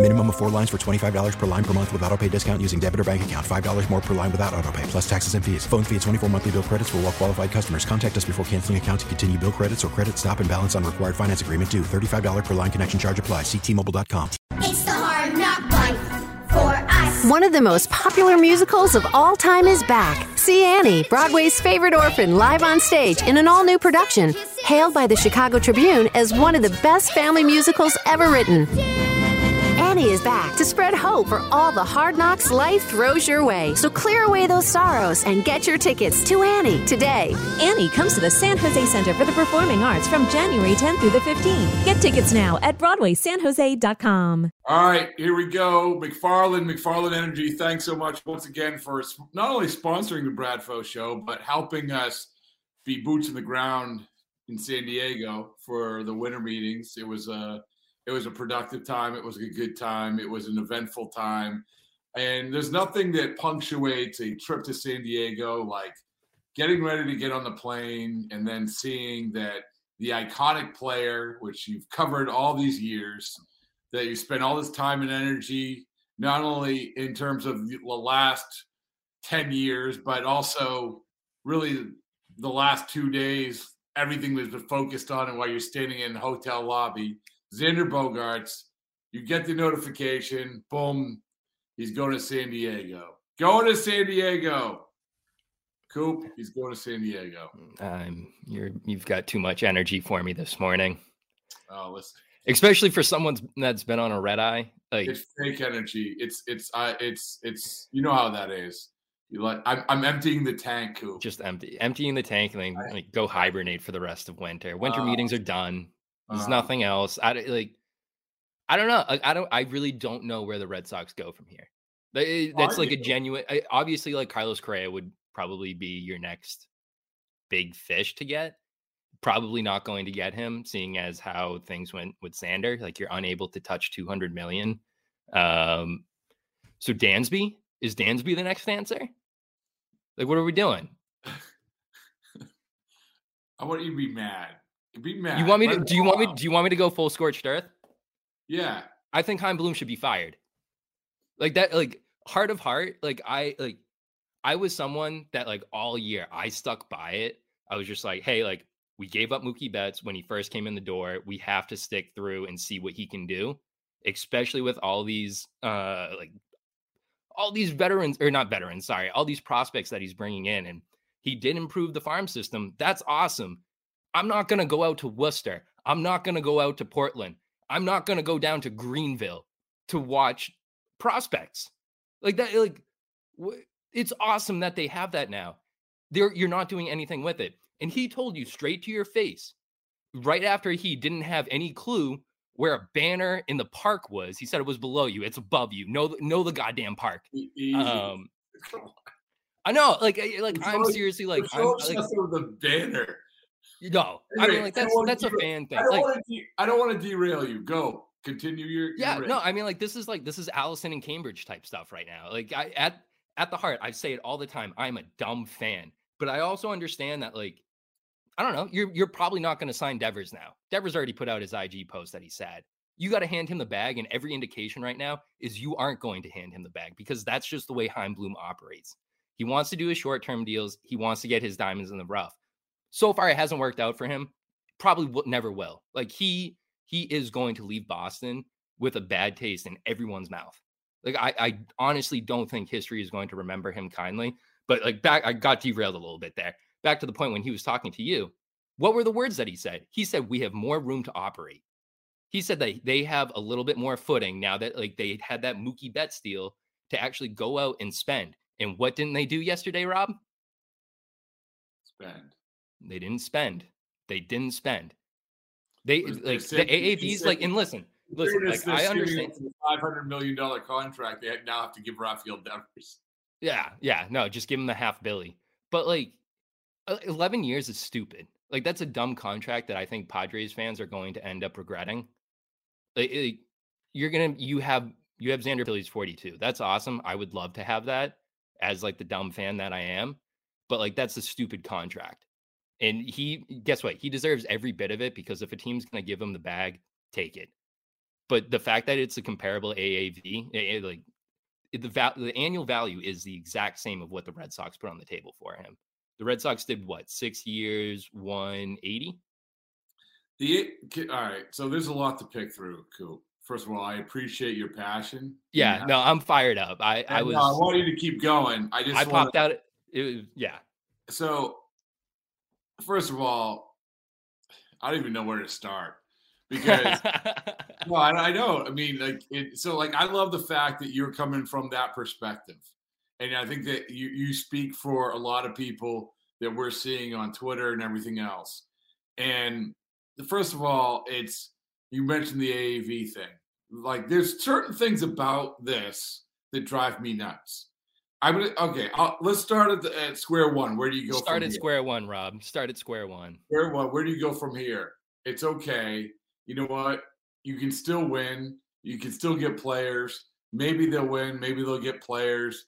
Minimum of four lines for $25 per line per month with auto pay discount using debit or bank account. $5 more per line without auto pay, plus taxes and fees. Phone fee at 24 monthly bill credits for all well qualified customers. Contact us before canceling account to continue bill credits or credit stop and balance on required finance agreement due. $35 per line connection charge apply. Ctmobile.com. It's the hard knock life for us. One of the most popular musicals of all time is back. See Annie, Broadway's favorite orphan, live on stage in an all new production. Hailed by the Chicago Tribune as one of the best family musicals ever written. Annie is back to spread hope for all the hard knocks life throws your way. So clear away those sorrows and get your tickets to Annie today. Annie comes to the San Jose Center for the Performing Arts from January 10th through the 15th. Get tickets now at BroadwaySanJose.com. All right, here we go. McFarland, McFarland Energy, thanks so much once again for not only sponsoring the Bradfo Show, but helping us be boots in the ground in San Diego for the winter meetings. It was a it was a productive time. It was a good time. It was an eventful time. And there's nothing that punctuates a trip to San Diego like getting ready to get on the plane and then seeing that the iconic player, which you've covered all these years, that you spent all this time and energy, not only in terms of the last 10 years, but also really the last two days, everything that's been focused on and while you're standing in the hotel lobby Xander Bogaerts. You get the notification. Boom. He's going to San Diego. Going to San Diego. Coop, he's going to San Diego. Um, you're you've got too much energy for me this morning. Oh, listen. Especially for someone that's been on a red eye. Like it's fake energy. It's it's uh it's it's you know how that is. You like I'm I'm emptying the tank, Coop. Just empty emptying the tank and then like, go hibernate for the rest of winter. Winter uh, meetings are done. There's uh, nothing else. I like. I don't know. I, I, don't. I really don't know where the Red Sox go from here. That's like a genuine. Obviously, like Carlos Correa would probably be your next big fish to get. Probably not going to get him, seeing as how things went with Xander. Like you're unable to touch 200 million. Um, so Dansby is Dansby the next answer? Like, what are we doing? I want you to be mad. Be mad. You want me to? Do you want me? Do you want me to go full scorched earth? Yeah. I think Chaim Bloom should be fired. Like that. Like heart of heart. Like I like. I was someone that like all year I stuck by it. I was just like, hey, like we gave up Mookie Betts when he first came in the door. We have to stick through and see what he can do, especially with all these uh like all these veterans or not veterans, sorry, all these prospects that he's bringing in and he did improve the farm system. That's awesome. I'm not going to go out to Worcester. I'm not going to go out to Portland. I'm not going to go down to Greenville to watch prospects. Like that like it's awesome that they have that now. They're, you're not doing anything with it. And he told you straight to your face right after he didn't have any clue where a banner in the park was. He said it was below you. It's above you. Know know the goddamn park. Um, I know, like, like I'm seriously like, I'm, like the banner. No, I mean like that's that's a fan thing. I don't like, want to. De- I don't want to derail you. Go continue your. Yeah, your no, I mean like this is like this is Allison and Cambridge type stuff right now. Like I at at the heart, I say it all the time. I'm a dumb fan, but I also understand that like I don't know. You're you're probably not going to sign Devers now. Devers already put out his IG post that he's sad. You got to hand him the bag, and every indication right now is you aren't going to hand him the bag because that's just the way Chaim Bloom operates. He wants to do his short term deals. He wants to get his diamonds in the rough so far it hasn't worked out for him. Probably will, never will. Like he he is going to leave Boston with a bad taste in everyone's mouth. Like I, I honestly don't think history is going to remember him kindly. But like back, I got derailed a little bit there. Back to the point when he was talking to you. What were the words that he said? He said, "We have more room to operate." he said that they have a little bit more footing now that like they had that Mookie Betts deal to actually go out and spend. And what didn't they do yesterday, Rob? Spend. They didn't spend. They didn't spend. They like the AAVs like and listen, listen, like I understand. a Five hundred million dollar contract. They now have to give Rafael Devers. Yeah, yeah, no, just give him the half billy. But like, uh, eleven years is stupid. Like that's a dumb contract that I think Padres fans are going to end up regretting. Like, like, you're gonna you have you have Xander Phillies forty two. That's awesome. I would love to have that as like the dumb fan that I am. But like that's a stupid contract. And he guess what? He deserves every bit of it because if a team's gonna give him the bag, take it. But the fact that it's a comparable AAV, like the val- the annual value is the exact same of what the Red Sox put on the table for him. The Red Sox did what six years, one eighty. The all right, so there's a lot to pick through, Coop. First of all, I appreciate your passion. Yeah, no, I'm fired up. I I was uh, I want you to keep going. I just I popped out. It was yeah. So, first of all, I don't even know where to start because well, I, I know. I mean, like, it, so like, I love the fact that you're coming from that perspective, and I think that you you speak for a lot of people that we're seeing on Twitter and everything else. And first of all, it's you mentioned the AAV thing. Like, there's certain things about this that drive me nuts. I would okay. I'll, let's start at, the, at square one. Where do you go? Start at square one, Rob. Start at square one. Where what? Where do you go from here? It's okay. You know what? You can still win. You can still get players. Maybe they'll win. Maybe they'll get players.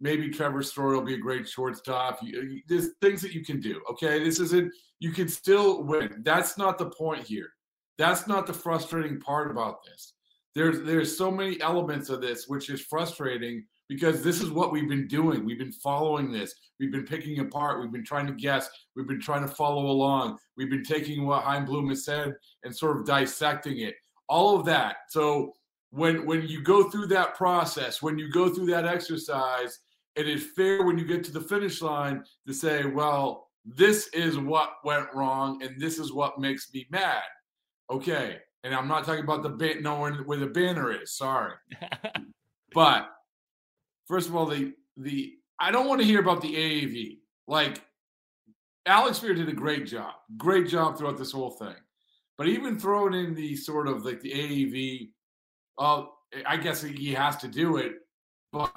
Maybe Trevor Story will be a great shortstop. You, there's things that you can do. Okay, this isn't. You can still win. That's not the point here. That's not the frustrating part about this. There's there's so many elements of this which is frustrating because this is what we've been doing. We've been following this. We've been picking apart. We've been trying to guess. We've been trying to follow along. We've been taking what Chaim Bloom has said and sort of dissecting it. All of that. So when when you go through that process, when you go through that exercise, it is fair when you get to the finish line to say, well, this is what went wrong and this is what makes me mad. Okay. And I'm not talking about the ban- knowing where the banner is. Sorry. but first of all, the the I don't want to hear about the AAV. Like Alex Speier did a great job, great job throughout this whole thing. But even throwing in the sort of like the AAV, uh, I guess he has to do it. But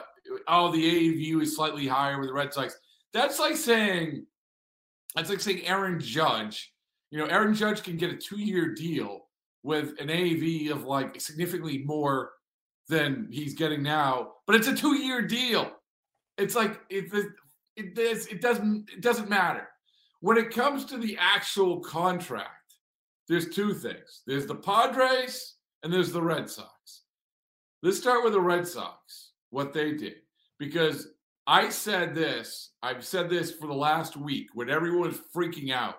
oh, the AAV is slightly higher with the Red Sox. That's like saying that's like saying Aaron Judge. You know, Aaron Judge can get a two-year deal with an AAV of like significantly more than he's getting now, but it's a two-year deal. It's like it it it doesn't it doesn't matter. When it comes to the actual contract, there's two things. There's the Padres and there's the Red Sox. Let's start with the Red Sox, what they did. Because I said this, I've said this for the last week when everyone was freaking out.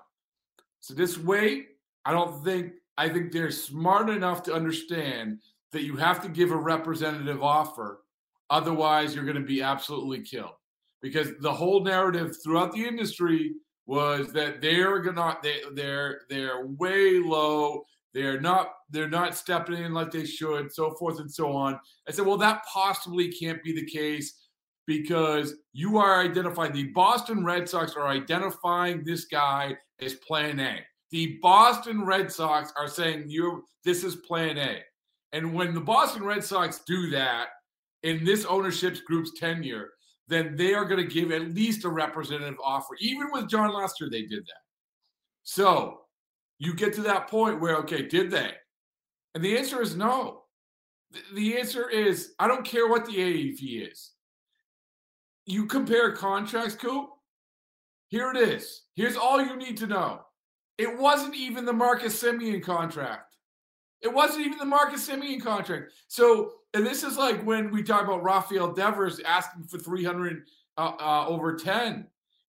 So this way, I don't think I think they're smart enough to understand that you have to give a representative offer otherwise you're going to be absolutely killed. Because the whole narrative throughout the industry was that they're gonna they they're they're way low they're not they're not stepping in like they should so forth and so on. I said well that possibly can't be the case because you are identifying the boston red sox are identifying this guy as plan a. The boston red sox are saying you this is plan a and when the boston red sox do that in this ownership group's tenure, then they are going to give at least a representative offer. Even with Jon Lester, they did that. So you get to that point where, okay, did they? And the answer is no. The answer is I don't care what the AAV is. You compare contracts, Coop. Here it is. Here's all you need to know. It wasn't even the Marcus Semien contract. It wasn't even the Marcus Semien contract. So, and this is like when we talk about Rafael Devers asking for 300 uh, uh, over 10.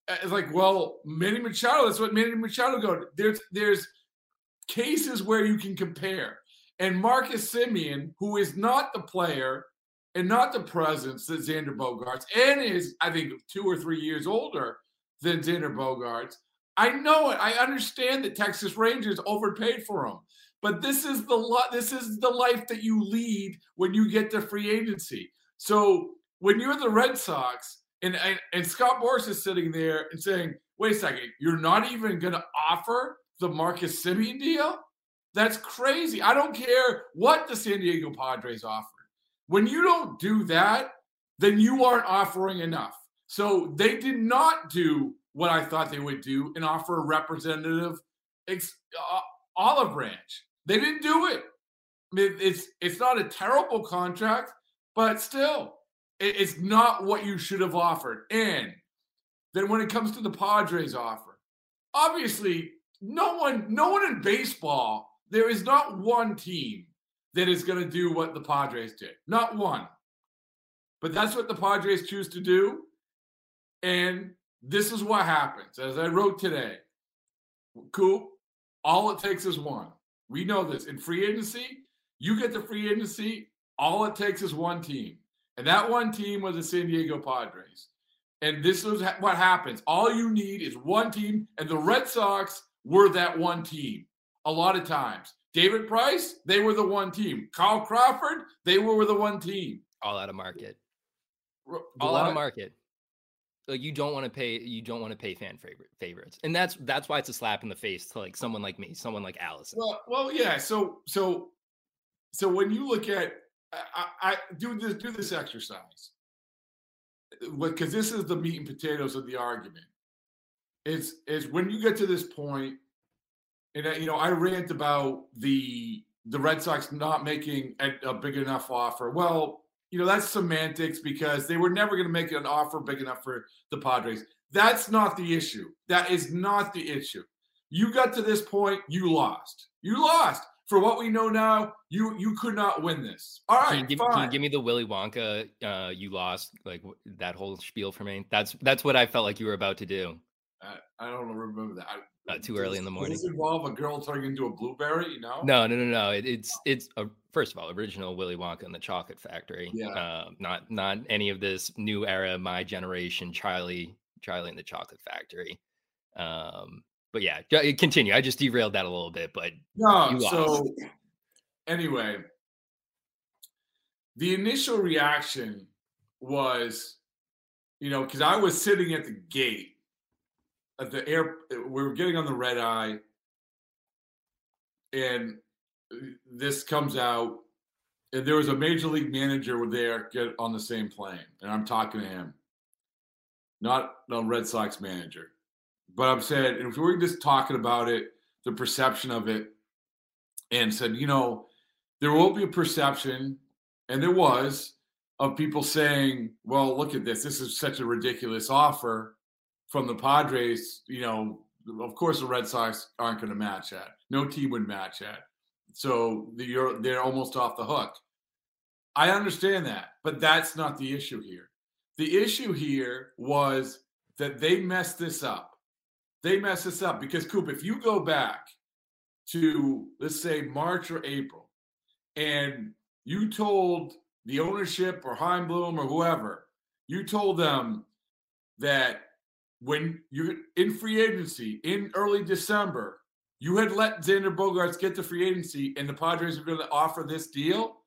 It's like, well, Manny Machado, that's what Manny Machado go. There's there's cases where you can compare. And Marcus Semien, who is not the player and not the presence that Xander Bogaerts, and is, I think, two or three years older than Xander Bogaerts. I know it. I understand that Texas Rangers overpaid for him. But this is the this is the life that you lead when you get to free agency. So when you're the Red Sox and and, and Scott Boras is sitting there and saying, "Wait a second, you're not even going to offer the Marcus Semien deal? That's crazy. I don't care what the San Diego Padres offer. When you don't do that, then you aren't offering enough. So they did not do what I thought they would do and offer a representative ex- uh, olive branch. They didn't do it. It's it's not a terrible contract, but still, it, it's not what you should have offered. And then when it comes to the Padres offer, obviously, no one no one in baseball there is not one team that is going to do what the Padres did. Not one. But that's what the Padres choose to do. And this is what happens. As I wrote today, Coop, all it takes is one. We know this. In free agency, you get the free agency, all it takes is one team. And that one team was the San Diego Padres. And this is what happens. All you need is one team, and the Red Sox were that one team a lot of times. David Price, they were the one team. Carl Crawford, they were the one team. All out of market. All out of market. Like you don't want to pay. You don't want to pay fan favorite favorites, and that's that's why it's a slap in the face to like someone like me, someone like Allison. Well, well, yeah. So, so, so when you look at, I, I do this, do this exercise, because this is the meat and potatoes of the argument. It's is when you get to this point, and you know, I rant about the the Red Sox not making a, a big enough offer. Well, you know, that's semantics because they were never going to make an offer big enough for the Padres. That's not the issue. That is not the issue. You got to this point, you lost. You lost. For what we know now, you you could not win this. All Can you, give, fine. can you give me the Willy Wonka? Uh, you lost like that whole spiel for me. That's that's what I felt like you were about to do. I, I don't remember that. I- Uh, too early in the Does morning. this involve a girl turning into a blueberry? You know? No, no, no, no. It, it's it's a first of all original Willy Wonka and the Chocolate Factory. Yeah. Uh, not not any of this new era, my generation, Charlie, Charlie and the Chocolate Factory. Um, but yeah, continue. I just derailed that a little bit, but No, so anyway, the initial reaction was, you know, because I was sitting at the gate at the air, we were getting on the red eye, and uh, this comes out, and there was a major league manager there get on the same plane, and I'm talking to him, not a Red Sox manager, but I'm saying if we we're just talking about it, the perception of it, and said, you know, there will be a perception, and there was, of people saying, well, look at this. This is such a ridiculous offer from the Padres. You know, of course, the Red Sox aren't going to match that. No team would match that. So the, they're almost off the hook. I understand that, but that's not the issue here. The issue here was that they messed this up. They messed this up because, Coop, if you go back to, let's say, March or April, and you told the ownership or Chaim Bloom or whoever, you told them that when you're in free agency in early December, you had let Xander Bogaerts get to free agency and the Padres were going to offer this deal.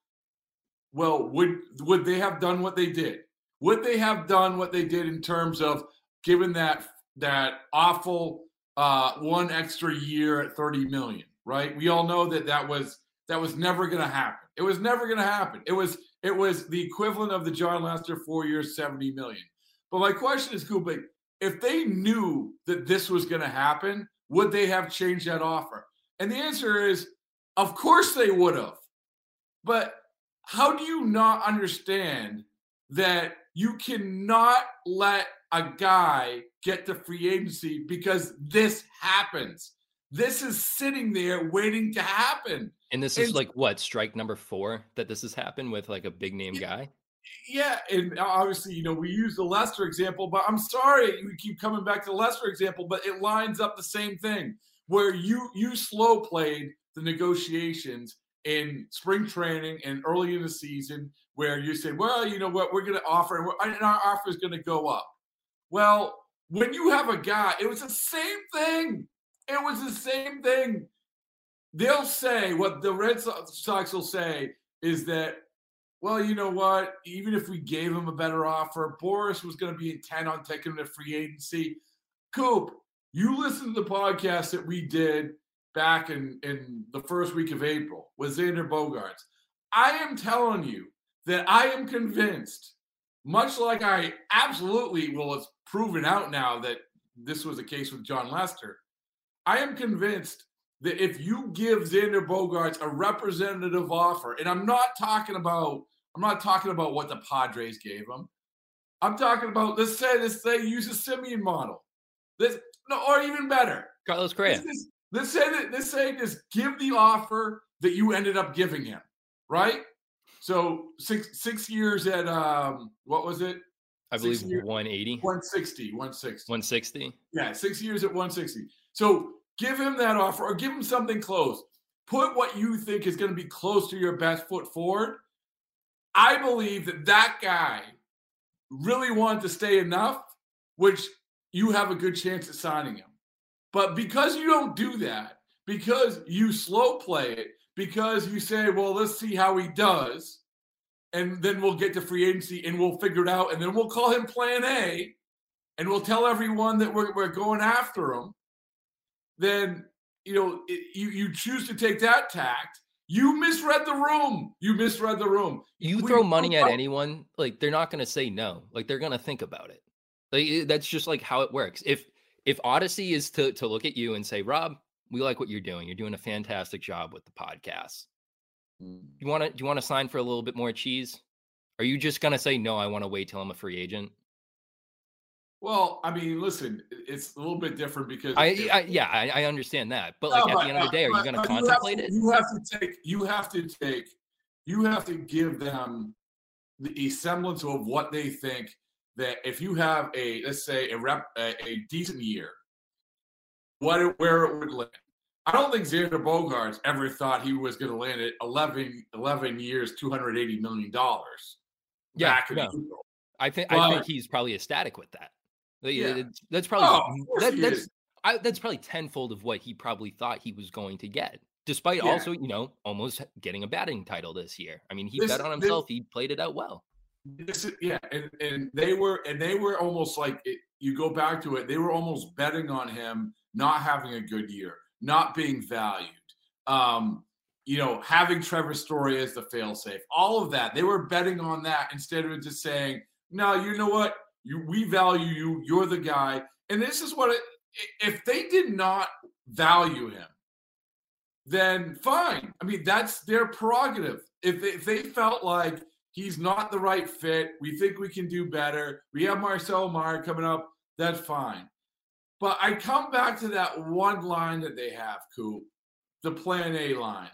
Well, would would they have done what they did? Would they have done what they did in terms of given that that awful uh, one extra year at 30 million, right? We all know that that was that was never going to happen. It was never going to happen. It was it was the equivalent of the Jon Lester four years, 70 million. But my question is, Kuba, if they knew that this was going to happen, would they have changed that offer? And the answer is, of course they would have. But how do you not understand that you cannot let a guy get to free agency because this happens? This is sitting there waiting to happen. And this is And- like what strike number four that this has happened with like a big name guy. Yeah, and obviously, you know, we use the Lester example, but I'm sorry we keep coming back to the Lester example, but it lines up the same thing where you you slow played the negotiations in spring training and early in the season where you say, well, you know what, we're going to offer and, and our offer is going to go up. Well, when you have a guy, it was the same thing. It was the same thing. they'll say what the Red Sox will say is that, well, you know what? Even if we gave him a better offer, Boras was going to be intent on taking him to free agency. Coop, you listened to the podcast that we did back in, in the first week of April with Xander Bogaerts. I am telling you that I am convinced, much like I absolutely, well, it's proven out now that this was the case with Jon Lester. I am convinced that if you give Xander Bogaerts a representative offer, and I'm not talking about I'm not talking about what the Padres gave him. I'm talking about let's say let's say use a Semien model. This no, or even better, Carlos Correa. Let's, let's say that let's say just give the offer that you ended up giving him, right? So six six years at um what was it? I believe 180. 160, 160. 160. Yeah, six years at 160. So give him that offer or give him something close. Put what you think is going to be close to your best foot forward. I believe that that guy really wanted to stay enough, which you have a good chance at signing him. But because you don't do that, because you slow play it, because you say, well, let's see how he does, and then we'll get to free agency and we'll figure it out, and then we'll call him plan A, and we'll tell everyone that we're, we're going after him then you know it, you you choose to take that tact. You misread the room. You misread the room. You we, throw money at anyone, like they're not going to say no. Like they're going to think about it. Like that's just like how it works. If if Odyssey is to to look at you and say, Rob, we like what you're doing. You're doing a fantastic job with the podcast. Mm. You want to do you want to sign for a little bit more cheese? Are you just going to say no? I want to wait till I'm a free agent. Well, I mean, listen, it's a little bit different because I, I yeah, I, I, understand that, but like no, at but, the end of the day, are you going to contemplate to, it? You have to take, you have to take, you have to give them the semblance of what they think that if you have a let's say a rep a, a decent year, what it, where it would land. I don't think Xander Bogaerts ever thought he was going to land at 11, 11 years, two hundred eighty million dollars. Yeah, no. I think but, I think he's probably ecstatic with that. Yeah. That's probably oh, that, that's I, that's probably tenfold of what he probably thought he was going to get, despite yeah. also you know almost getting a batting title this year. I mean, he this, bet on himself. This, he played it out well. This is, yeah, and, and they were and they were almost like it, you go back to it. They were almost betting on him not having a good year, not being valued. Um, you know, having Trevor Story as the failsafe, all of that. They were betting on that instead of just saying, "No, you know what? You, we value you. You're the guy. And this is what it, if they did not value him, then fine. I mean, that's their prerogative. If they, if they felt like he's not the right fit, we think we can do better. We have Marcelo Mayer coming up. That's fine. But I come back to that one line that they have, Coop, the plan A line.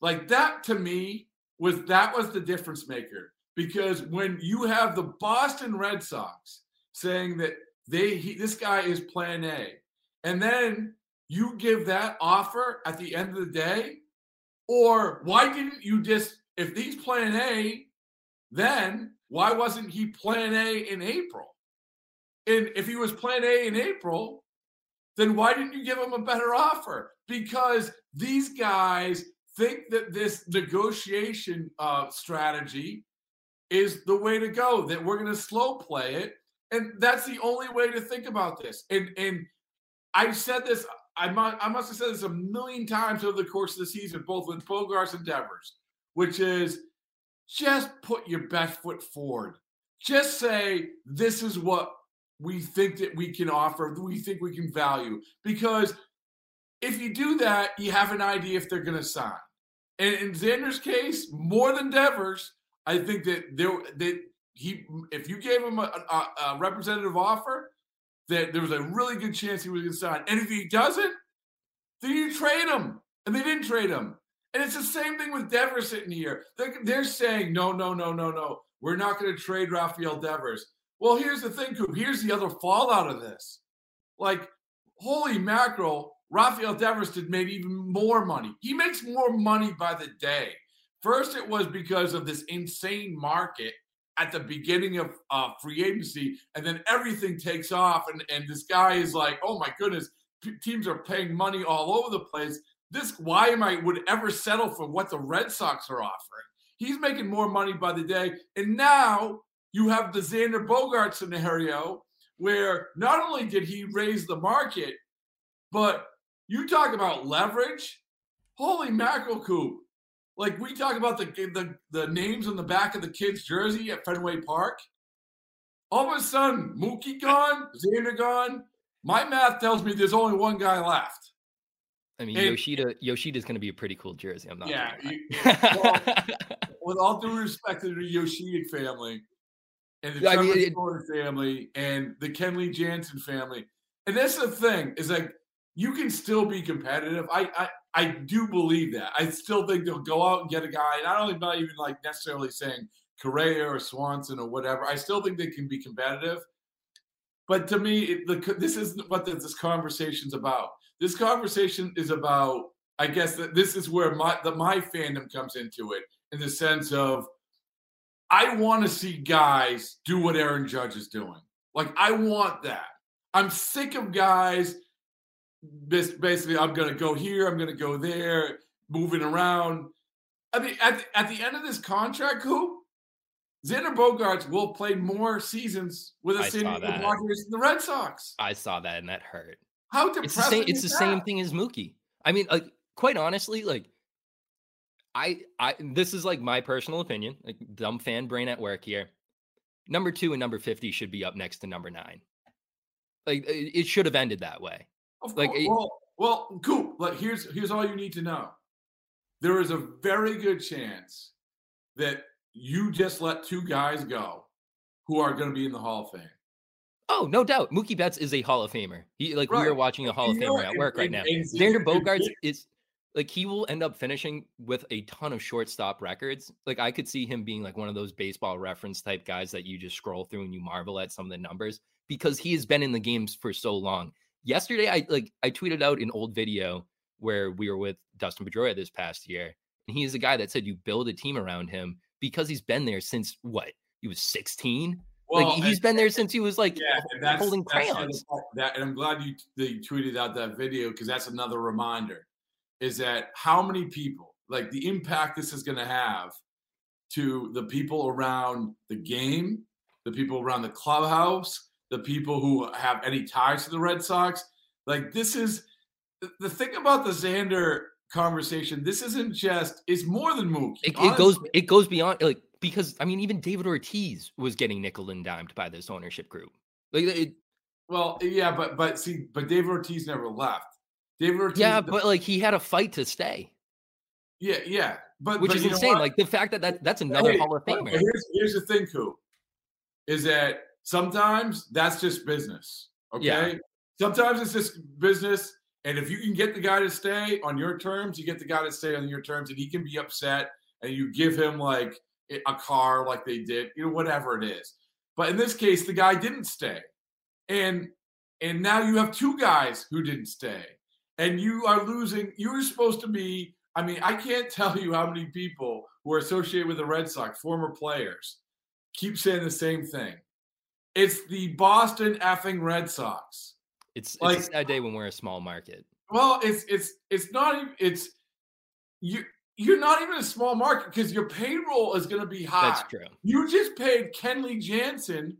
Like that to me was that was the difference maker because when you have the Boston Red Sox saying that they he, this guy is plan A, and then you give that offer at the end of the day, or why didn't you just if he's plan A, then why wasn't he plan A in April? And if he was plan A in April, then why didn't you give him a better offer? Because these guys think that this negotiation uh, strategy is the way to go, that we're going to slow play it. And that's the only way to think about this. And and I've said this, I must, I must have said this a million times over the course of the season, both with Bogaerts and Devers, which is just put your best foot forward. Just say, this is what we think that we can offer, we think we can value. Because if you do that, you have an idea if they're going to sign. And in Xander's case, more than Devers, I think that there that he if you gave him a, a, a representative offer, that there was a really good chance he was going to sign. And if he doesn't, then you trade him. And they didn't trade him. And it's the same thing with Devers sitting here. They're, they're saying, no, no, no, no, no. We're not going to trade Rafael Devers. Well, here's the thing, Coop. Here's the other fallout of this. Like, holy mackerel, Rafael Devers did made even more money. He makes more money by the day. First, it was because of this insane market at the beginning of uh, free agency, and then everything takes off, and, and this guy is like, oh my goodness, p- teams are paying money all over the place. this why am I would ever settle for what the Red Sox are offering. He's making more money by the day. And now you have the Xander Bogart scenario where not only did he raise the market, but you talk about leverage. Holy mackerel. Like we talk about the, the the names on the back of the kid's jersey at Fenway Park. All of a sudden, Mookie gone, Xander gone. My math tells me there's only one guy left. I mean, and, Yoshida Yoshida's going to be a pretty cool jersey. I'm not. Yeah. Well, with all due respect to the Yoshida family and the Trevor I mean, family and the Kenley Jansen family, and that's the thing is like you can still be competitive. I, I I do believe that. I still think they'll go out and get a guy. Not only not even like necessarily saying Correa or Swanson or whatever. I still think they can be competitive. But to me, it, the, this isn't what this conversation's about. This conversation is about, I guess, that this is where my the, my fandom comes into it in the sense of I want to see guys do what Aaron Judge is doing. Like I want that. I'm sick of guys basically I'm going to go here, I'm going to go there, moving around. I mean, at the, at the end of this contract, who Xander Bogaerts will play more seasons with the San Diego Padres than the Red Sox. I saw that, and that hurt. How depressing! It's the same. It's the same thing as Mookie. I mean, like, quite honestly, like, I, I, this is like my personal opinion, like dumb fan brain at work here. Number two and number fifty should be up next to number nine. Like, it should have ended that way. Of like, course. Eh, well, well, cool. Like, here's here's all you need to know. There is a very good chance that you just let two guys go who are going to be in the Hall of Fame. Oh, no doubt. Mookie Betts is a Hall of Famer. He like right. we are watching a Hall of Famer at work right now. Xander Bogaerts is like he will end up finishing with a ton of shortstop records. Like I could see him being like one of those baseball reference type guys that you just scroll through and you marvel at some of the numbers because he has been in the games for so long. Yesterday, I like I tweeted out an old video where we were with Dustin Pedroia this past year, and he is a guy that said you build a team around him because he's been there since what he was 16 well, like he's and, been there since he was like yeah, holding crayons. That, and I'm glad you, you tweeted out that video because that's another reminder is that how many people, like the impact this is going to have to the people around the game, the people around the clubhouse, the people who have any ties to the Red Sox. Like this is the thing about the Xander conversation. This isn't just it's more than Mookie. It, it goes it goes beyond like because I mean even David Ortiz was getting nickel and dimed by this ownership group. Like it, well, yeah, but but see, but David Ortiz never left. David Ortiz, yeah, but like he had a fight to stay. Yeah, yeah, but which but is insane. Like the fact that, that that's another hey, Hall of Famer. Here's here's the thing, Coop, is that sometimes that's just business. Okay, yeah. sometimes it's just business and if you can get the guy to stay on your terms, you get the guy to stay on your terms, and he can be upset, and you give him like a car, like they did, you know, whatever it is. But in this case, the guy didn't stay, and and now you have two guys who didn't stay, and you are losing. You were supposed to be. I mean, I can't tell you how many people who are associated with the Red Sox, former players, keep saying the same thing. It's the Boston effing Red Sox. It's, like, it's a day when we're a small market. Well, it's it's it's not even it's you you're not even a small market because your payroll is going to be high. That's true. You just paid Kenley Jansen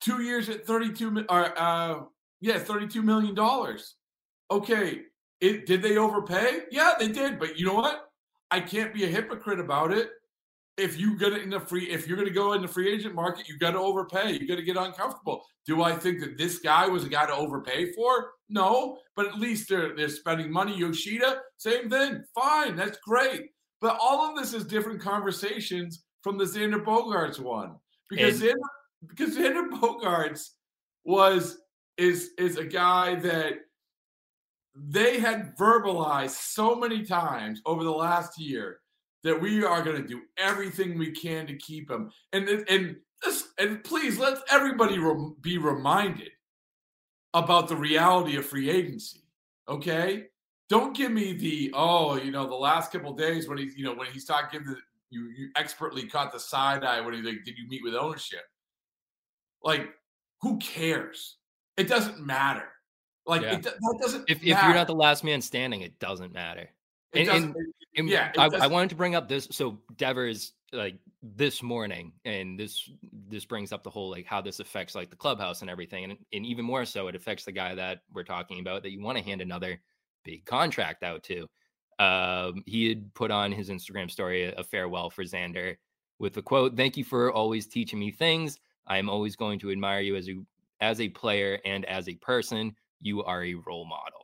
two years at 32 or uh yeah 32 million dollars. Okay, it did they overpay? Yeah, they did. But you know what? I can't be a hypocrite about it if you get in the free if you're going to go in the free agent market you got to overpay. You got to get uncomfortable. Do i think that this guy was a guy to overpay for? No but at least they're they're spending money. Yoshida same thing. Fine that's great. But all of this is different conversations from the xander Bogaerts one. Because and- xander, because xander Bogaerts was is is a guy that they had verbalized so many times over the last year that we are going to do everything we can to keep him. And and this, and please let everybody be reminded about the reality of free agency. Okay, don't give me the oh, you know, the last couple days when he's you know when he's talking the you, you expertly caught the side eye when he's like, did you meet with ownership? Like, who cares? It doesn't matter. Like Yeah. it, that doesn't. If, if you're not the last man standing, it doesn't matter. And, and- and yeah, I, I wanted to bring up this. So Devers, like this morning, and this this brings up the whole like how this affects like the clubhouse and everything, and and even more so, it affects the guy that we're talking about that you want to hand another big contract out to. Um, he had put on his Instagram story a, a farewell for Xander with the quote, "Thank you for always teaching me things. I am always going to admire you as a as a player and as a person. You are a role model."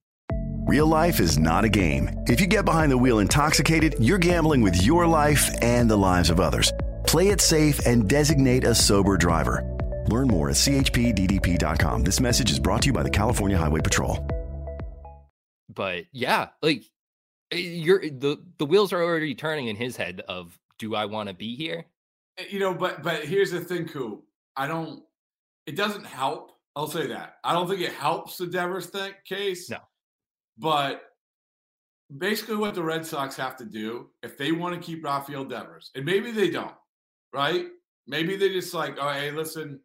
Real life is not a game. If you get behind the wheel intoxicated, you're gambling with your life and the lives of others. Play it safe and designate a sober driver. Learn more at chpddp.com. This message is brought to you by the California Highway Patrol. but yeah, like eh, you're the the wheels are already turning in his head of do I want to be here? Eh, you know, but but here's the thing, Coop. I don't. It doesn't help. I'll say that. I don't think it helps the Devers thing case. No. But basically, what the Red Sox have to do if they want to keep Rafael Devers, and maybe they don't, right? Maybe they just like, oh, hey, listen,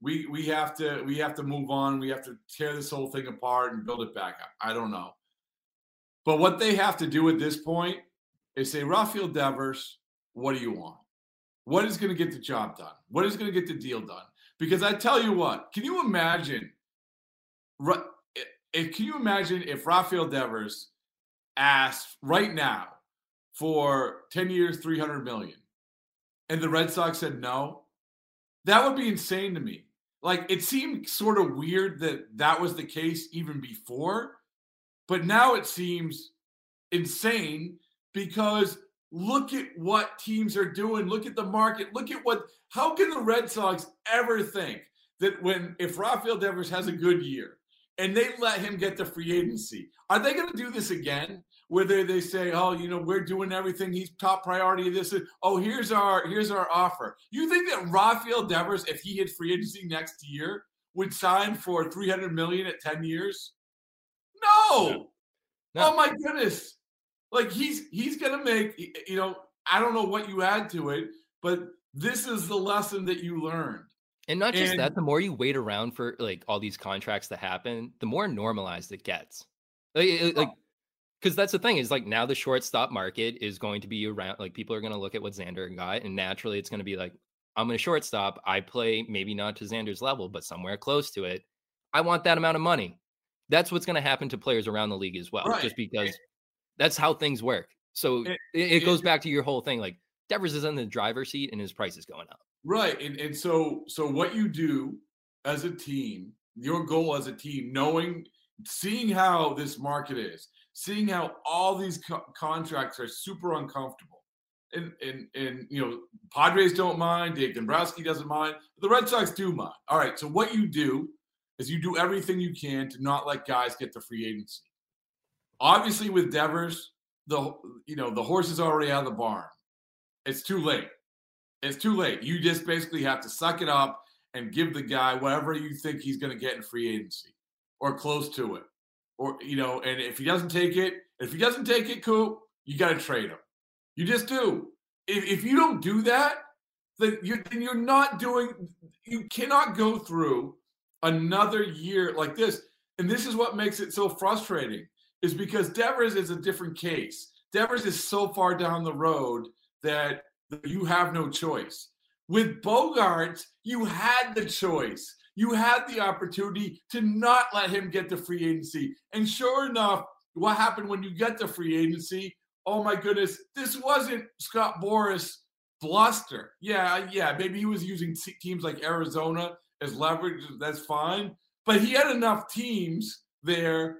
we we have to we have to move on. We have to tear this whole thing apart and build it back up. I don't know. But what they have to do at this point is say, Rafael Devers, what do you want? What is going to get the job done? What is going to get the deal done? Because I tell you what, can you imagine? If, can you imagine if Rafael Devers asked right now for 10 years, 300 million, and the Red Sox said no? That would be insane to me. Like it seemed sort of weird that that was the case even before, but now it seems insane because look at what teams are doing. Look at the market. Look at what. How can the Red Sox ever think that when if Rafael Devers has a good year and they let him get the free agency, are they going to do this again? Where they, they say, oh, you know, we're doing everything. He's top priority. This is oh, here's our here's our offer. You think that Rafael Devers, if he hit free agency next year, would sign for 300 million at 10 years? No. Oh my goodness. Like he's he's gonna make you know, I don't know what you add to it, but this is the lesson that you learned. And not just And- that, the more you wait around for like all these contracts to happen, the more normalized it gets. Like, it- like, because that's the thing is like now the shortstop market is going to be around. Like people are going to look at what Xander got, and naturally it's going to be like, I'm going to shortstop. I play maybe not to Xander's level, but somewhere close to it. I want that amount of money. That's what's going to happen to players around the league as well, Right. just because that's how things work. So It- it, it goes it- back to your whole thing. Like Devers is in the driver's seat, and his price is going up. Right. And and so so what you do as a team, your goal as a team, knowing seeing how this market is, seeing how all these co- contracts are super uncomfortable. And and and you know, Padres don't mind, Dave Dombrowski doesn't mind, the Red Sox do mind. All right, so what you do is you do everything you can to not let guys get the free agency. Obviously with Devers, the you know, the horse is already out of the barn. it's too late. It's too late. You just basically have to suck it up and give the guy whatever you think he's going to get in free agency or close to it. Or, you know, and if he doesn't take it, if he doesn't take it, cool, you got to trade him. You just do. If, if you don't do that, then you're, then you're not doing, you cannot go through another year like this. And this is what makes it so frustrating is because Devers is a different case. Devers is so far down the road that you have no choice. With Bogaerts, you had the choice. You had the opportunity to not let him get the free agency. And sure enough, what happened when you get the free agency? Oh my goodness, this wasn't Scott Boras bluster. Yeah, yeah, maybe he was using teams like Arizona as leverage. That's fine. But he had enough teams there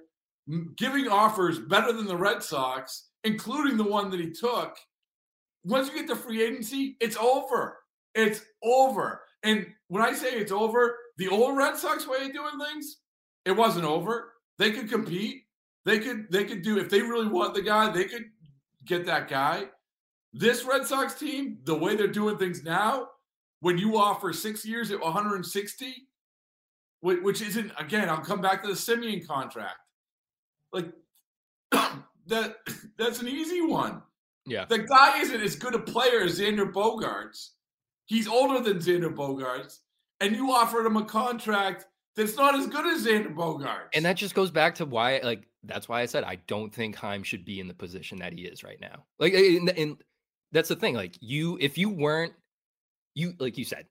giving offers better than the Red Sox, including the one that he took. Once you get the free agency, it's over. It's over. And when I say it's over, the old Red Sox way of doing things, it wasn't over. They could compete. They could they could do if they really want the guy, they could get that guy. This Red Sox team, the way they're doing things now, when you offer six years at 160, which isn't again, I'll come back to the Semien contract. Like that that's an easy one. Yeah. The guy isn't as good a player as Xander Bogaerts. He's older than Xander Bogaerts, and you offered him a contract that's not as good as Xander Bogaerts. And that just goes back to why, like, that's why I said I don't think Chaim should be in the position that he is right now. Like, and, and that's the thing. Like, you, if you weren't, you, like you said,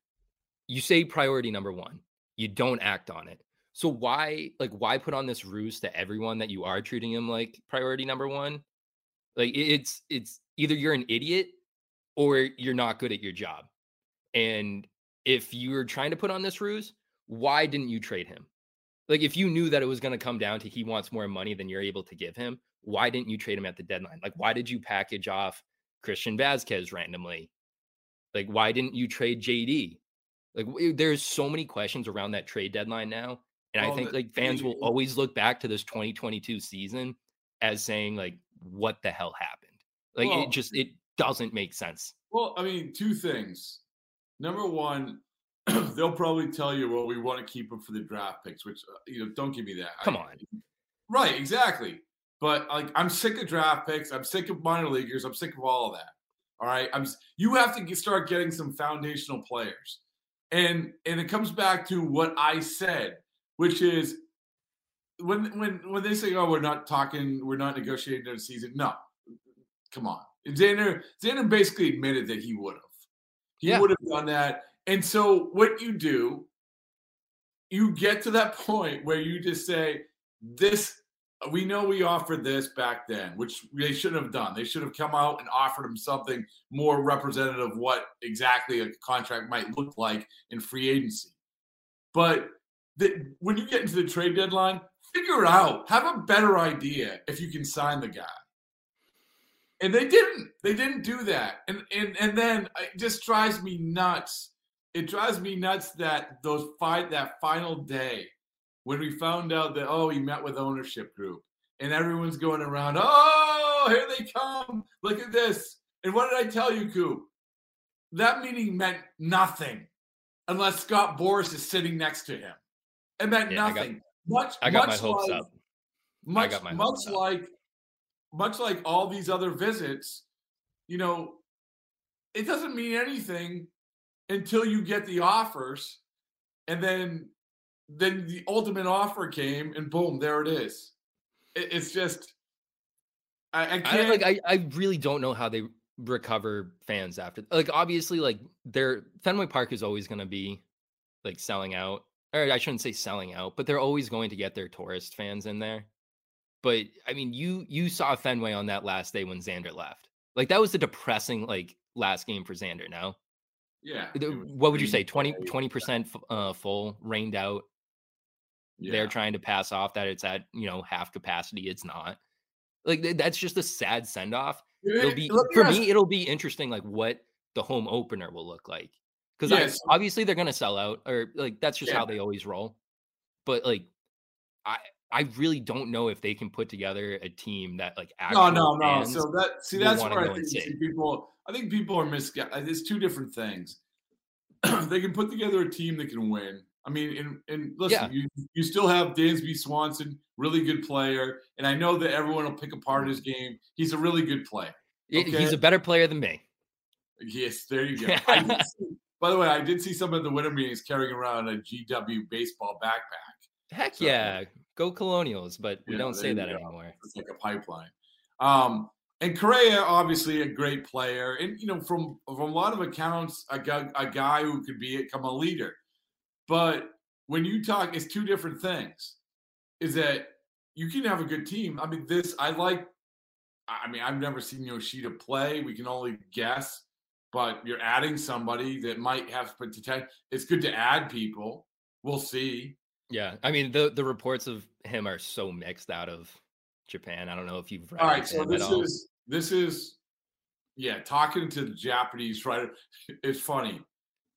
you say priority number one, you don't act on it. So why, like, why put on this ruse to everyone that you are treating him like priority number one? Like, it's, it's either you're an idiot or you're not good at your job. And if you're trying to put on this ruse, why didn't you trade him? Like if you knew that it was going to come down to he wants more money than you're able to give him, why didn't you trade him at the deadline? Like why did you package off Christian Vázquez randomly? Like why didn't you trade JD? Like there's so many questions around that trade deadline now, and well, I think like fans will always look back to this 2022 season as saying like what the hell happened? Like well, it just it doesn't make sense. Well, I mean, two things number one, they'll probably tell you, well, we want to keep them for the draft picks, which, uh, you know, don't give me that. Come I, on. Right, exactly. But like, I'm sick of draft picks. I'm sick of minor leaguers. I'm sick of all of that. All right. I'm, you have to get, start getting some foundational players. And, and it comes back to what I said, which is when, when, when they say, oh, we're not talking, we're not negotiating the season. No, come on. Xander, Xander basically admitted that he would have. He yeah. would have done that. And so what you do, you get to that point where you just say, this we know we offered this back then, which they shouldn't have done. They should have come out and offered him something more representative of what exactly a contract might look like in free agency. But the, when you get into the trade deadline, figure it out. Have a better idea if you can sign the guy and they didn't. They didn't do that. And and and then it just drives me nuts. It drives me nuts that those fight that final day when we found out that oh he met with ownership group and everyone's going around oh here they come look at this and what did I tell you, Coop? That meeting meant nothing unless Scott Boras is sitting next to him. It meant yeah, nothing. I got, much. I got much my hopes like, up. Much, I got my much like up much like all these other visits, you know, it doesn't mean anything until you get the offers, and then then the ultimate offer came, and boom, there it is. It, it's just I, I can't I, like I, I really don't know how they recover fans after like obviously like their Fenway Park is always going to be like selling out or I shouldn't say selling out but they're always going to get their tourist fans in there but I mean, you you saw Fenway on that last day when Xander left. Like that was the depressing like last game for Xander. No. Yeah. What would you say? 20 percent uh, full, rained out. Yeah. They're trying to pass off that it's at you know half capacity. It's not. Like that's just a sad send off. It'll be for me. It'll be interesting, like what the home opener will look like. Because yes. obviously they're gonna sell out, or like that's just yeah. how they always roll. But like, I I really don't know if they can put together a team that like no, no, no. So that see that's where I think see people. I think people are mis. Uh, it's two different things. they can put together a team that can win. I mean, and, and listen, yeah. you, you still have Dansby Swanson, really good player, and I know that everyone will pick apart his game. He's a really good player. Okay? He's a better player than me. Yes, there you go. see, by the way, I did see some of the winter meetings carrying around a GW baseball backpack. Heck so, yeah, go Colonials! But we yeah, don't say that anymore. It's like a pipeline. Um, and Correa, obviously a great player, and you know from from a lot of accounts, a guy, a guy who could become a leader. But when you talk, it's two different things. Is that you can have a good team. I mean, this I like. I mean, I've never seen Yoshida play. We can only guess but you're adding somebody that might have potential. It's good to add people. We'll see. Yeah, I mean the the reports of him are so mixed out of Japan. I don't know if you've read. All right, so this is this is yeah, talking to the Japanese writer. It's funny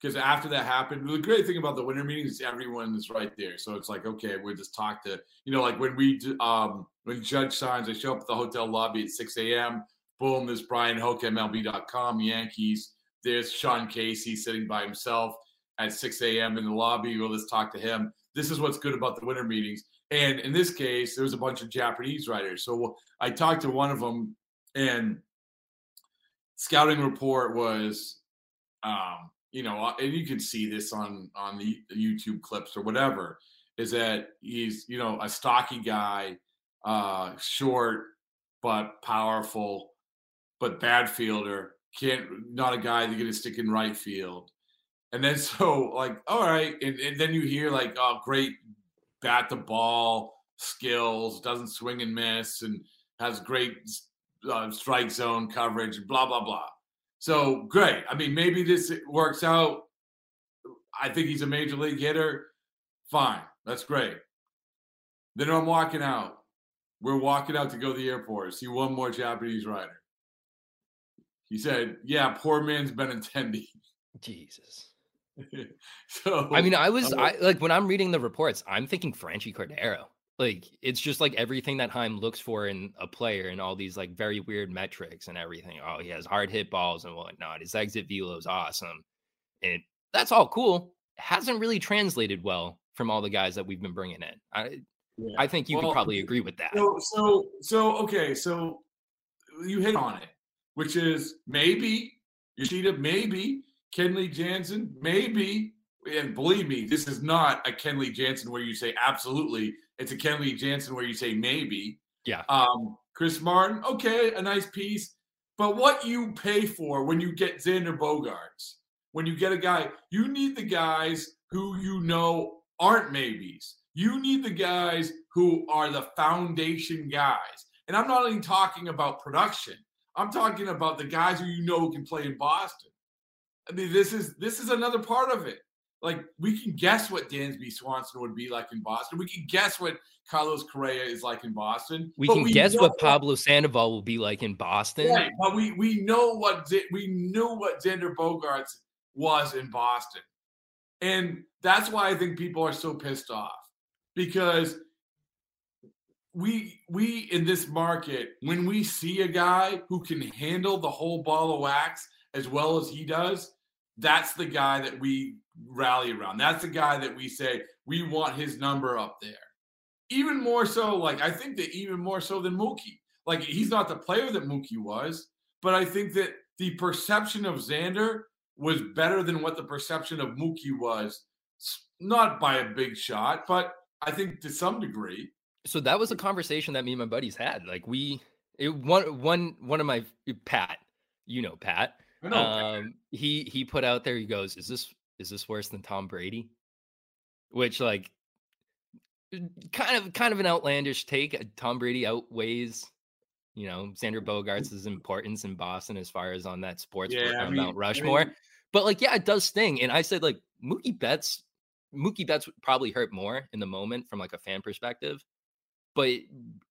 because after that happened, the great thing about the winter meetings is everyone is right there. So it's like okay, we'll just talk to you know like when we um when Judge signs, I show up at the hotel lobby at six a.m. Boom, there's Bryan Hoch, MLB.com, Yankees. There's Sean Casey sitting by himself at 6 a.m. in the lobby. We'll just talk to him. This is what's good about the winter meetings. And in this case, there was a bunch of Japanese writers. So I talked to one of them, and scouting report was, um, you know, and you can see this on on the YouTube clips or whatever, is that he's you know a stocky guy, uh, short but powerful, but bad fielder. Can't not a guy that gonna stick in right field. And then so like, all right, and, and then you hear like, oh, great bat the ball skills, doesn't swing and miss, and has great uh, strike zone coverage, blah blah blah. So great. I mean, maybe this works out. I think he's a major league hitter. Fine, that's great. Then I'm walking out. We're walking out to go to the airport. See one more Japanese rider. He said, "Yeah, poor man's Benintendi." Jesus. so I mean, I was uh I, like when I'm reading the reports, I'm thinking Franchy Cordero. Like it's just like everything that Chaim looks for in a player and all these like very weird metrics and everything. Oh, he has hard hit balls and whatnot. His exit velo is awesome. And that's all cool. Hasn't really translated well from all the guys that we've been bringing in. I yeah. I think you well, could probably agree with that. So so so okay, so you hit on it which is maybe Yoshida, maybe Kenley Jansen, maybe. And believe me, this is not a Kenley Jansen where you say absolutely. It's a Kenley Jansen where you say maybe. Yeah. Um, Chris Martin, okay, a nice piece. But what you pay for when you get Xander Bogaerts, when you get a guy, you need the guys who you know aren't maybes. You need the guys who are the foundation guys. And I'm not even talking about production. I'm talking about the guys who you know can play in Boston. I mean, this is this is another part of it. Like we can guess what Dansby Swanson would be like in Boston. We can guess what Carlos Correa is like in Boston. We can we guess what Pablo Sandoval will be like in Boston. Right, but we we know what we knew what Xander Bogaerts was in Boston, and that's why I think people are so pissed off because we we in this market when we see a guy who can handle the whole ball of wax as well as he does that's the guy that we rally around that's the guy that we say we want his number up there even more so like i think that even more so than mookie like he's not the player that mookie was but i think that the perception of xander was better than what the perception of mookie was not by a big shot but i think to some degree so that was a conversation that me and my buddies had. Like we, it, one one one of my Pat, you know Pat. Know, um, he he put out there. He goes, "Is this is this worse than Tom Brady?" Which like, kind of kind of an outlandish take. Uh, Tom Brady outweighs, you know, Xander Bogaerts' importance in Boston as far as on that sports yeah, I mean, Mount Rushmore. I mean, but like, yeah, it does sting. And I said like Mookie Betts, Mookie Betts probably hurt more in the moment from like a fan perspective but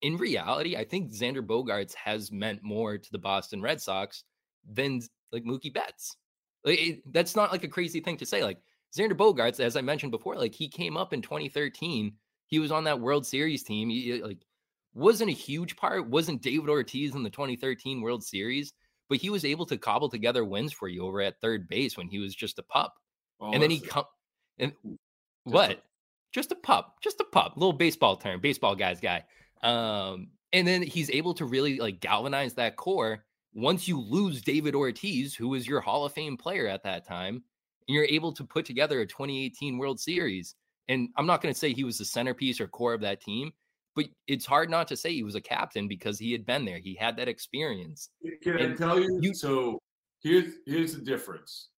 in reality, I think Xander Bogaerts has meant more to the Boston Red Sox than like Mookie Betts. Like, it, that's not like a crazy thing to say. Like Xander Bogaerts, as I mentioned before, like he came up in 2013. He was on that World Series team. He like wasn't a huge part, wasn't David Ortiz in the 2013 World Series, but he was able to cobble together wins for you over at third base when he was just a pup. Oh, and then he come and what? Just a pup, just a pup, little baseball term, baseball guys guy. Um, and then he's able to really like galvanize that core. Once you lose David Ortiz, who was your Hall of Fame player at that time, and you're able to put together a 2018 World Series. And I'm not going to say he was the centerpiece or core of that team, but it's hard not to say he was a captain because he had been there. He had that experience. Can and I tell you, you? So here's here's the difference.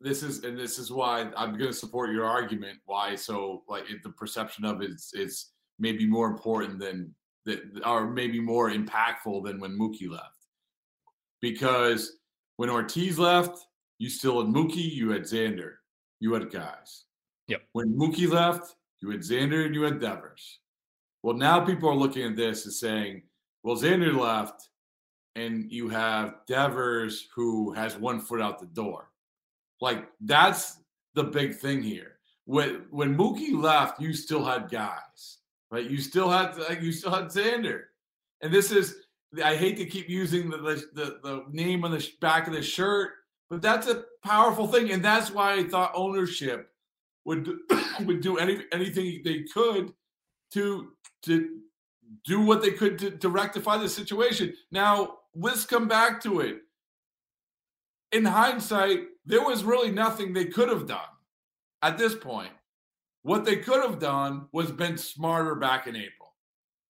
This is and this is why I'm going to support your argument. Why so like the perception of it is is maybe more important than that, or maybe more impactful than when Mookie left, because when Ortiz left, you still had Mookie, you had Xander, you had guys. Yep. When Mookie left, you had Xander and you had Devers. Well, now people are looking at this and saying, well, Xander left, and you have Devers who has one foot out the door. Like that's the big thing here. When when Mookie left, you still had guys, right? You still had like you still had Xander, and this is I hate to keep using the the, the name on the back of the shirt, but that's a powerful thing, and that's why I thought ownership would would do any anything they could to to do what they could to, to rectify the situation. Now, let's come back to it. In hindsight, there was really nothing they could have done at this point. What they could have done was been smarter back in April.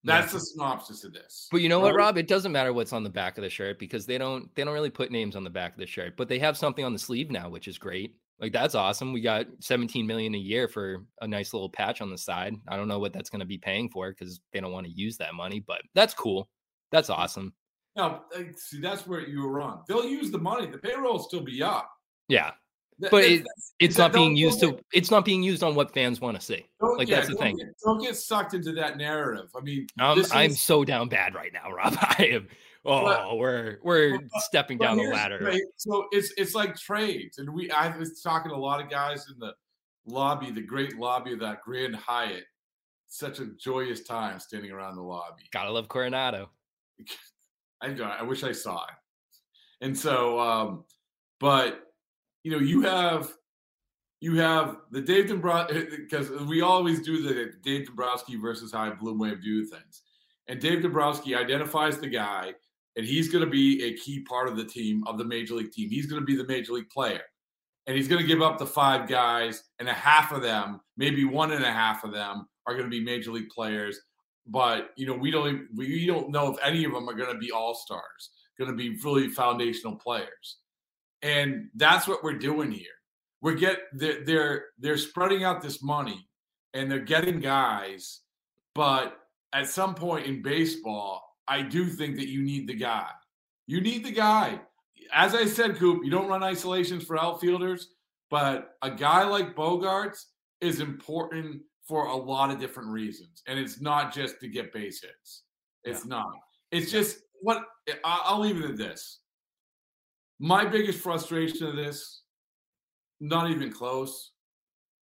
That's yeah. the synopsis of this. But you know right? what, Rob? It doesn't matter what's on the back of the shirt because they don't they don't really put names on the back of the shirt, but they have something on the sleeve now, which is great. Like that's awesome. We got 17 million a year for a nice little patch on the side. I don't know what that's going to be paying for because they don't want to use that money, but that's cool. That's awesome. No, see, that's where you were wrong. They'll use the money. The payroll will still be up. Yeah, but it, it's not being used to. It's not being used on what fans want to see. Like yeah, that's the thing. Get, don't get sucked into that narrative. I mean, um, I'm so down bad right now, Rob. I am. Oh, but, we're we're but, stepping down the ladder. Right. So it's it's like trades, and we I was talking to a lot of guys in the lobby, the great lobby of that Grand Hyatt. Such a joyous time standing around the lobby. Gotta love Coronado. I I wish I saw it. And so, um, but you know, you have you have the Dave Dombrowski because we always do the Dave Dombrowski versus how Bloom doing things. And Dave Dombrowski identifies the guy and he's going to be a key part of the team of the major league team. He's going to be the major league player, and he's going to give up the five guys, and a half of them, maybe one and a half of them, are going to be major league players. But you know, we don't we don't know if any of them are going to be all stars, going to be really foundational players, and that's what we're doing here. We're get they're they're, they're spreading out this money, and they're getting guys, but at some point in baseball I do think that you need the guy. You need the guy. As I said, Coop, you don't run isolations for outfielders, but a guy like Bogaerts is important for a lot of different reasons. And it's not just to get base hits. It's yeah. not. It's just what I'll leave it at this. My biggest frustration of this, not even close,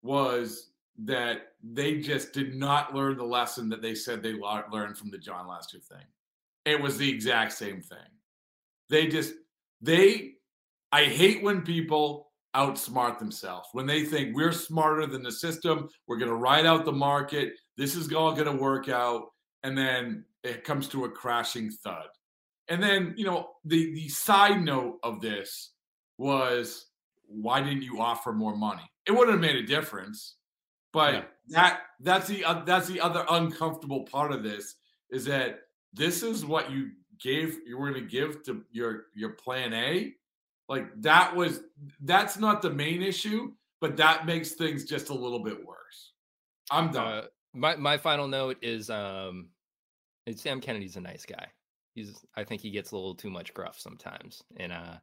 was that they just did not learn the lesson that they said they learned from the Jon Lester thing. It was the exact same thing. They just, they, I hate when people outsmart themselves, when they think we're smarter than the system, we're going to ride out the market, this is all going to work out. And then it comes to a crashing thud. And then, you know, the, the side note of this was why didn't you offer more money? It wouldn't have made a difference. But yeah. that that's the uh, that's the other uncomfortable part of this is that this is what you gave you were going to give to your your plan A, like that was that's not the main issue, but that makes things just a little bit worse. I'm done. Uh, my my final note is um Sam Kennedy's a nice guy. He's I think he gets a little too much gruff sometimes. And uh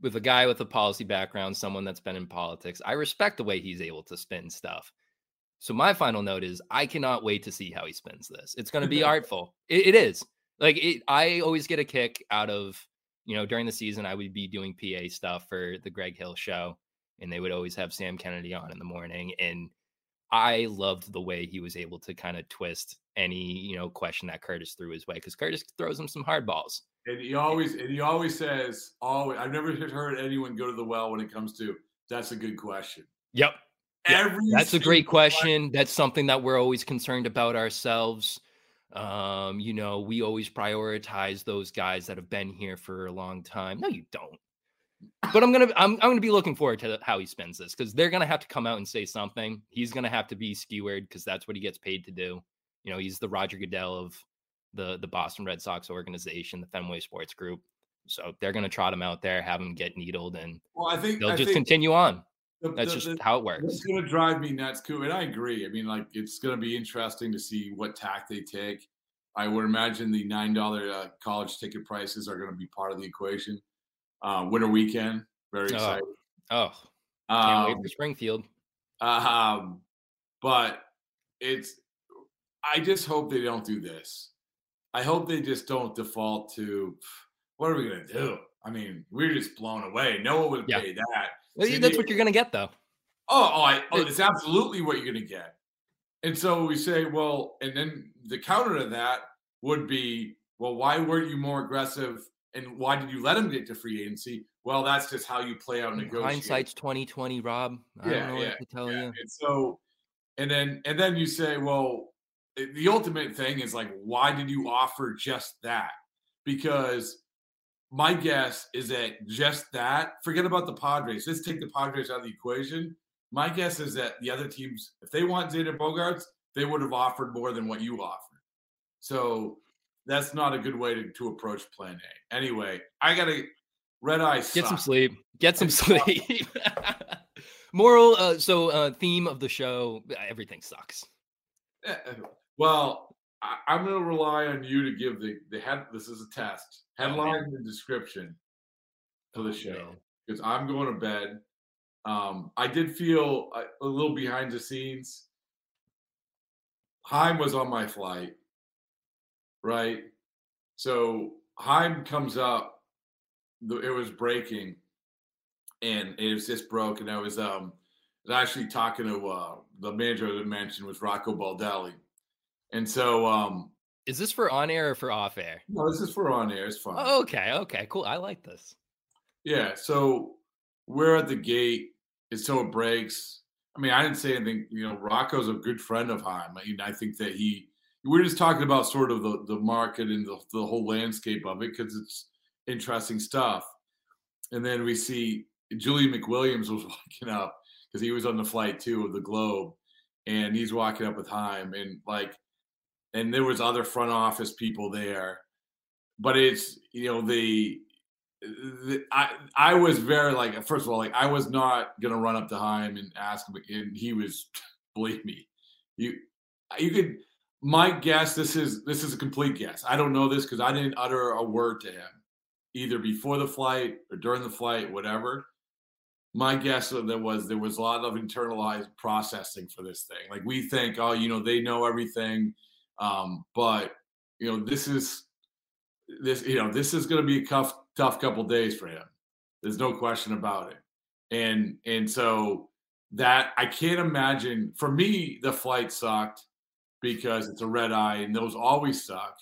with a guy with a policy background, someone that's been in politics, I respect the way he's able to spin stuff. So my final note is I cannot wait to see how he spins this. It's going to be artful. It, it is. Like it, I always get a kick out of you know during the season I would be doing PA stuff for the Greg Hill show, and they would always have Sam Kennedy on in the morning, and I loved the way he was able to kind of twist any you know question that Curtis threw his way because Curtis throws him some hard balls. And he always and he always says, "Always." I've never heard anyone go to the well when it comes to that's a good question. Yep. Every That's a great question. That's something that we're always concerned about ourselves. Um, you know, we always prioritize those guys that have been here for a long time. No, you don't. But I'm gonna I'm I'm gonna be looking forward to how he spends this because they're gonna have to come out and say something. He's gonna have to be skewered because that's what he gets paid to do. You know, he's the Roger Goodell of the the Boston Red Sox organization, the Fenway Sports Group. So they're gonna trot him out there, have him get needled, and Well, I think they'll I just think continue on. the- That's the- just the- how it works. It's going to drive me nuts, too. And I agree. I mean, like, it's going to be interesting to see what tack they take. I would imagine the $9 uh, college ticket prices are going to be part of the equation. Uh, winter weekend, very Oh, excited. oh, can't wait Um, for Springfield. Um, but it's, I just hope they don't do this. I hope they just don't default to what are we going to do? I mean, we're just blown away. No one would Yeah. pay that. Well, San That's what you're gonna get, though. Oh, oh, I, oh, it's absolutely what you're going to get. And so we say, well, and then the counter to that would be, well, why weren't you more aggressive? And why did you let him get to free agency? Well, that's just how you play out negotiations. Hindsight's 2020, Rob. I don't know what to tell you. And so, and then and then you say, well, the ultimate thing is like, why did you offer just that? Because my guess is that just that, forget about the Padres. Let's take the Padres out of the equation. My guess is that the other teams, if they want Xander Bogaerts, they would have offered more than what you offered. So that's not a good way to, to approach plan A. Anyway, I gotta red eye. Get some sleep. Get some sleep. Moral. Uh, so, uh, theme of the show: everything sucks. Eh, eh, Well, I, I'm going to rely on you to give the the head. This is a test headline and description for the show because I'm going to bed. Um, I did feel a, a little behind the scenes. Chaim was on my flight, right? So Chaim comes up. It was breaking, and it was just broke. And I was um was actually talking to uh, the manager I mentioned was Rocco Baldelli, and so um Is this for on air or for off air? no, this is for on air. It's fine. Oh, okay. Okay. Cool. I like this. Yeah, so we're at the gate, and so it breaks. I mean, I didn't say anything. You know, Rocco's a good friend of Chaim. I mean, I think that he. We're just talking about sort of the the market and the the whole landscape of it because it's interesting stuff. And then we see Julian McWilliams was walking up because he was on the flight too of the Globe, and he's walking up with Chaim, and like, and there was other front office people there, but it's you know the the- I I was very like first of all like I was not gonna run up to Chaim and ask him and he was believe me you you could my guess this is this is a complete guess. I don't know this because I didn't utter a word to him either before the flight or during the flight whatever. My guess there was there was a lot of internalized processing for this thing. Like we think oh you know they know everything um but you know this is this you know this is going to be a tough tough couple days for him. There's no question about it. And and so that i can't imagine for me the flight sucked because it's a red eye and those always suck.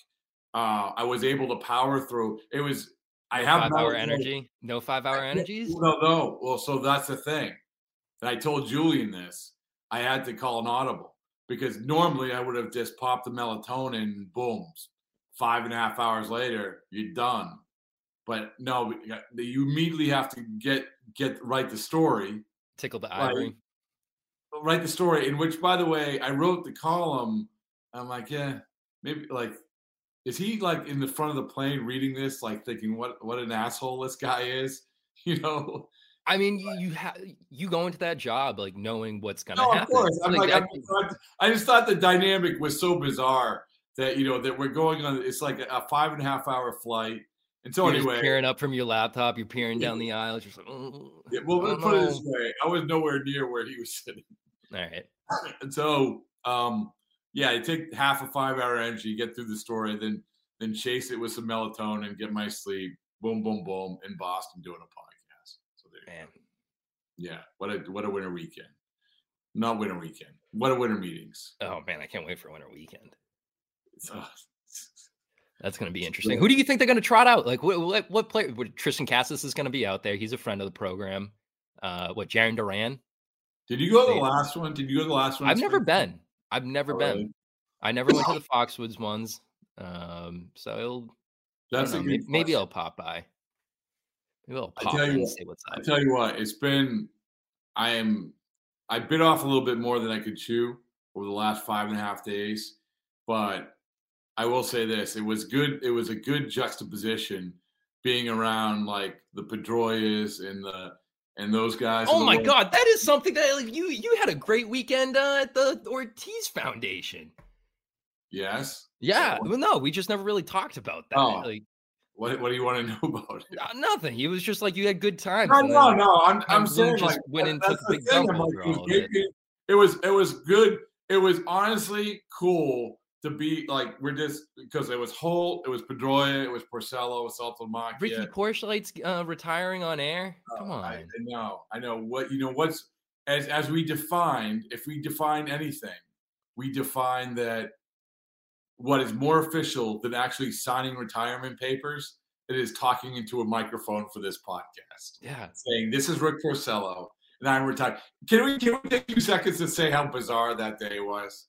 Uh i was able to power through it was i have five hour energy. No five hour energies. no no. Well so that's the thing. And i told julian this. I had to call an audible because normally i would have just popped the melatonin and boom five and a half hours later you're done. But no you immediately have to get get write the story. Tickle the Right. Write the story in which by the way i wrote the column i'm like yeah maybe like is he like in the front of the plane reading this like thinking what what an asshole this guy is you know I mean, you you, ha- you go into that job like knowing what's gonna no, happen. of course. I'm like, I- I'm, I just thought the dynamic was so bizarre that you know that we're going on. It's like a five and a half hour flight. And so you're anyway, peering up from your laptop. You're peering down the aisle. Just like, "Mm, yeah, well, let's put it this way: I was nowhere near where he was sitting. All right. And so, um, yeah, I take half a five hour energy, get through the story, then then chase it with some melatonin, and get my sleep. Boom, boom, boom, in Boston doing a podcast. So there you Man. go. Yeah, what a what a winter weekend. Not winter weekend. What are winter meetings? Oh man, I can't wait for winter weekend. Uh, That's going to be interesting. Who do you think they're going to trot out? Like what what, what player? What, Triston Casas is going to be out there. He's a friend of the program. Uh, what Jarren Duran? Did you go to the last one? Did you go to the last one? I've never been. I've never Oh, been. really? I never went to the Foxwoods ones. Um, so it'll. That's a maybe, maybe. I'll pop by. Maybe I'll pop I tell you and what, see what's I up. tell you what, it's been I am I bit off a little bit more than I could chew over the last five and a half days. But I will say this, it was good, it was a good juxtaposition being around like the Pedroias and the and those guys. Oh my god, that is something that like, you you had a great weekend uh, at the Ortiz Foundation. Yes. Yeah, well, no, we just never really talked about that. Oh. Like What what do you want to know about it? nothing. He was just like you had good times. No, no, no. I'm I'm saying just like went that- and took a the big thing. like, it was all of it. it was it was good. It was honestly cool to be like we're just because it was Holt, it was Pedroia, it was Porcello, it was Saltalamacchia. Ricky Porcello's uh, retiring on air. Come on. I, I know, I know what you know. What's as as we defined, if we define anything, we define that what is more official than actually signing retirement papers. It is talking into a microphone for this podcast. Yeah. saying this is Rick Porcello and I'm retired. Can we can we take two seconds to say how bizarre that day was?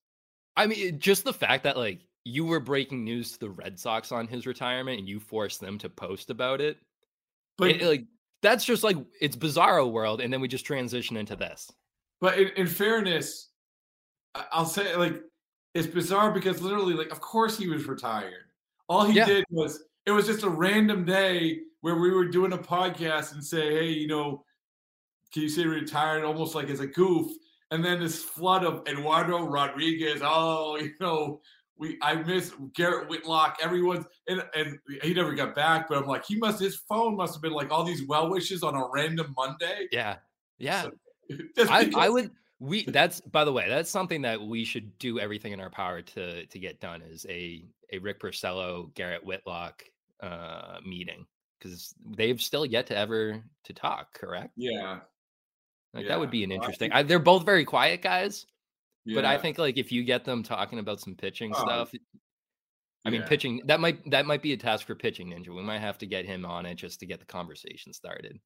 I mean, just the fact that like you were breaking news to the Red Sox on his retirement and you forced them to post about it. But It- like that's just like it's bizarro world, and then we just transition into this. But in, in fairness, I'll say like it's bizarre because literally, like, of course he was retired. All he Yeah. did was it was just a random day where we were doing a podcast and say, hey, you know, can you say retired almost like as a goof? And then this flood of Eduardo Rodriguez, oh, you know, we I miss Garrett Whitlock, everyone's and and he never got back, but I'm like, he must his phone must have been like all these well wishes on a random Monday. Yeah, yeah. Just I, I would. We that's by the way, that's something that we should do everything in our power to to get done is a a Rick Porcello Garrett Whitlock uh meeting because they've still yet to ever to talk. Correct? Yeah. Like that would be an interesting. I, they're both very quiet guys, but I think like if you get them talking about some pitching Oh, stuff, I mean yeah. pitching that might that might be a task for pitching ninja. We might have to get him on it just to get the conversation started.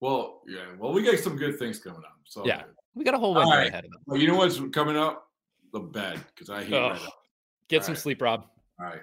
Well, yeah. Well, we got some good things coming up. So Yeah, we got a whole All right. ahead of us. Well, you know what's coming up? The bed, because I hate. Get All some right. sleep, Rob. All right.